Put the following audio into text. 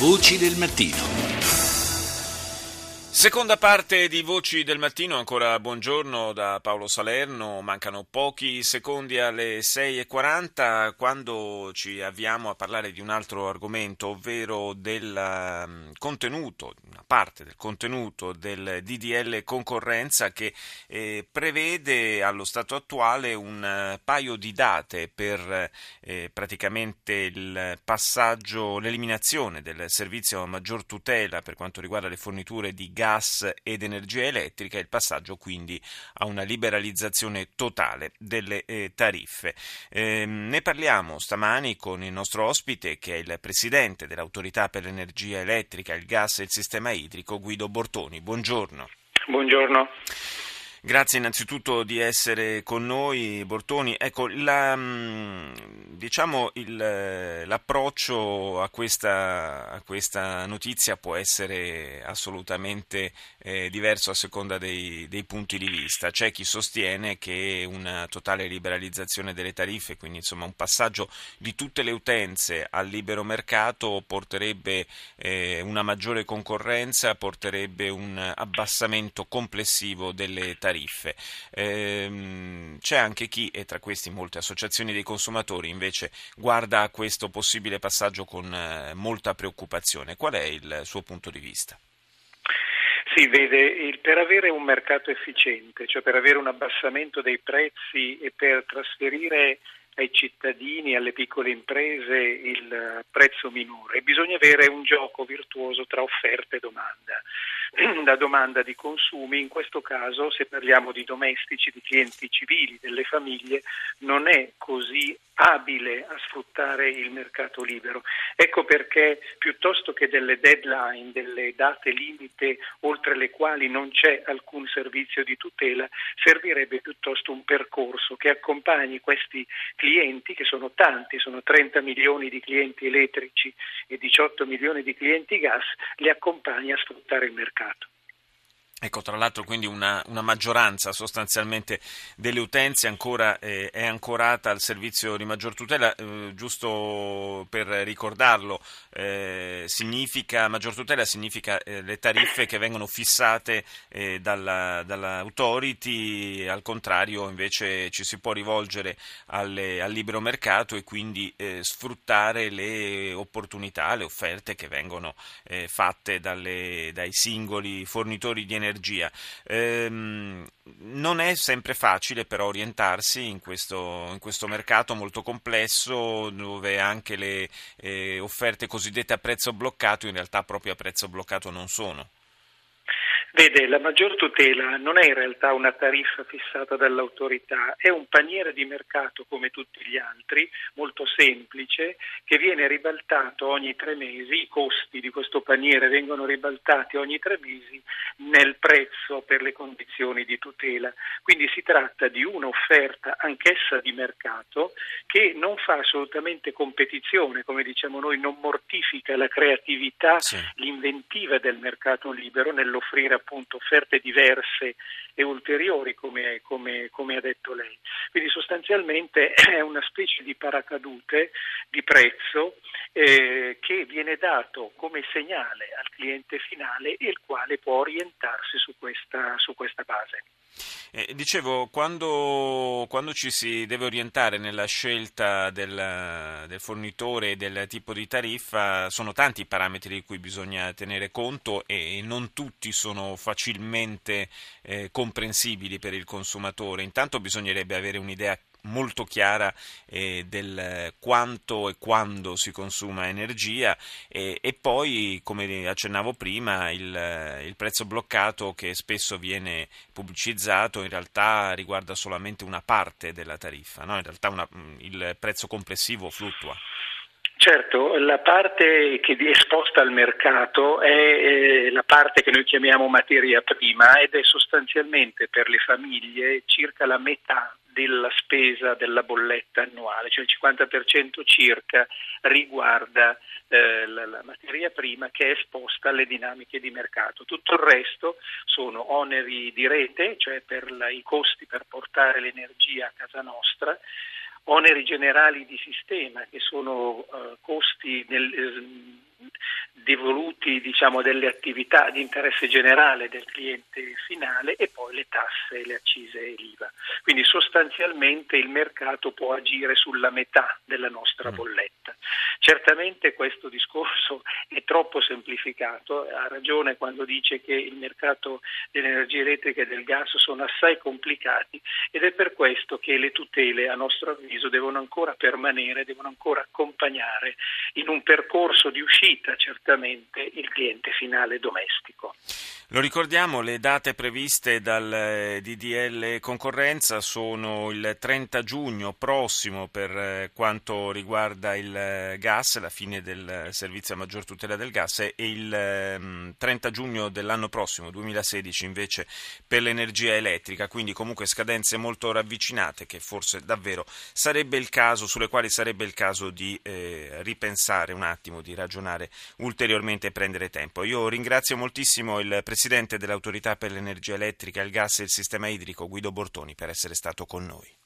Voci del mattino. Seconda parte di Voci del Mattino, ancora buongiorno da Paolo Salerno, mancano pochi secondi alle 6.40 quando ci avviamo a parlare di un altro argomento, ovvero del um, contenuto, una parte del contenuto del DDL concorrenza che eh, prevede allo stato attuale un uh, paio di date per eh, praticamente il passaggio, l'eliminazione del servizio a maggior tutela per quanto riguarda le forniture di gas gas ed energia elettrica e il passaggio quindi a una liberalizzazione totale delle eh, tariffe. Eh, ne parliamo stamani con il nostro ospite che è il presidente dell'autorità per l'energia elettrica, il gas e il sistema idrico, Guido Bortoni. Buongiorno. Buongiorno. Grazie innanzitutto di essere con noi, Bortoni. Ecco, la, mm, diciamo il, l'approccio a questa, a questa, notizia può essere assolutamente eh, diverso a seconda dei, dei, punti di vista. C'è chi sostiene che una totale liberalizzazione delle tariffe, quindi insomma un passaggio di tutte le utenze al libero mercato porterebbe eh, una maggiore concorrenza, porterebbe un abbassamento complessivo delle tariffe tariffe. Ehm, c'è anche chi, e tra questi molte associazioni dei consumatori, invece guarda a questo possibile passaggio con eh, molta preoccupazione. Qual è il suo punto di vista? Sì, vede, il, per avere un mercato efficiente, cioè per avere un abbassamento dei prezzi e per trasferire ai cittadini, alle piccole imprese il prezzo minore, bisogna avere un gioco virtuoso tra offerta e domanda. La domanda di consumi, in questo caso se parliamo di domestici, di clienti civili, delle famiglie, non è così abile a sfruttare il mercato libero. Ecco perché piuttosto che delle deadline, delle date limite oltre le quali non c'è alcun servizio di tutela, servirebbe piuttosto un percorso che accompagni questi clienti, che sono tanti, sono 30 milioni di clienti elettrici e 18 milioni di clienti gas, li accompagni a sfruttare il mercato. Ecco, tra l'altro quindi una, una, maggioranza sostanzialmente delle utenze ancora, eh, è ancorata al servizio di maggior tutela, eh, giusto per ricordarlo, eh, significa, maggior tutela significa eh, le tariffe che vengono fissate eh, dalla, dall'autority, al contrario invece ci si può rivolgere alle, al libero mercato e quindi eh, sfruttare le opportunità, le offerte che vengono fatte dalle, dai singoli fornitori di energia energia. Ehm, non è sempre facile però orientarsi in questo, in questo mercato molto complesso dove anche le eh, offerte cosiddette a prezzo bloccato in realtà proprio a prezzo bloccato non sono. Vede, la maggior tutela non è in realtà una tariffa fissata dall'autorità, è un paniere di mercato come tutti gli altri, molto semplice, che viene ribaltato ogni tre mesi, i costi di questo paniere vengono ribaltati ogni tre mesi nel prezzo per le condizioni di tutela. Quindi si tratta di un'offerta anch'essa di mercato che non fa assolutamente competizione, come diciamo noi, non mortifica la creatività, sì. l'inventiva del mercato libero nell'offrire appunto offerte diverse e ulteriori come, come, come, ha detto lei. Quindi sostanzialmente è una specie di paracadute di prezzo eh, che viene dato come segnale al cliente finale e il quale può orientarsi su questa, su questa base. Eh, dicevo, quando, quando, ci si deve orientare nella scelta del, del, fornitore e del tipo di tariffa, sono tanti i parametri di cui bisogna tenere conto e non tutti sono facilmente eh, comprensibili per il consumatore. Intanto bisognerebbe avere un'idea molto chiara eh, del quanto e quando si consuma energia e, e poi, come accennavo prima, il, il, prezzo bloccato che spesso viene pubblicizzato in realtà riguarda solamente una parte della tariffa, no? in realtà una, il prezzo complessivo fluttua. Certo, la parte che è esposta al mercato è eh, la parte che noi chiamiamo materia prima ed è sostanzialmente per le famiglie circa la metà della spesa della bolletta annuale, cioè il 50% circa riguarda eh, la, la, materia prima che è esposta alle dinamiche di mercato. Tutto il resto sono oneri di rete, cioè per la, i costi per portare l'energia a casa nostra, oneri generali di sistema che sono uh, costi nel, uh, devoluti diciamo, delle attività di interesse generale del cliente finale e poi le tasse, le accise e l'IVA. Quindi sostanzialmente il mercato può agire sulla metà della nostra mm. bolletta. Certamente questo discorso è troppo semplificato, ha ragione quando dice che il mercato dell'energia elettrica e del gas sono assai complicati ed è per questo che le tutele a nostro avviso devono ancora permanere, devono ancora accompagnare in un percorso di uscita certamente il cliente finale domestico. Lo ricordiamo, le date previste dal eh, DDL concorrenza sono il 30 giugno prossimo per eh, quanto riguarda il eh, gas, la fine del servizio a maggior tutela del gas e il 30 ehm, giugno dell'anno prossimo, 2016 invece per l'energia elettrica, quindi comunque scadenze molto ravvicinate che forse davvero sarebbe il caso, sulle quali sarebbe il caso di eh, ripensare un attimo, di ragionare ulteriormente e prendere tempo. Io ringrazio moltissimo il Presidente Presidente dell'Autorità per l'Energia Elettrica, il Gas e il Sistema Idrico, Guido Bortoni, per essere stato con noi.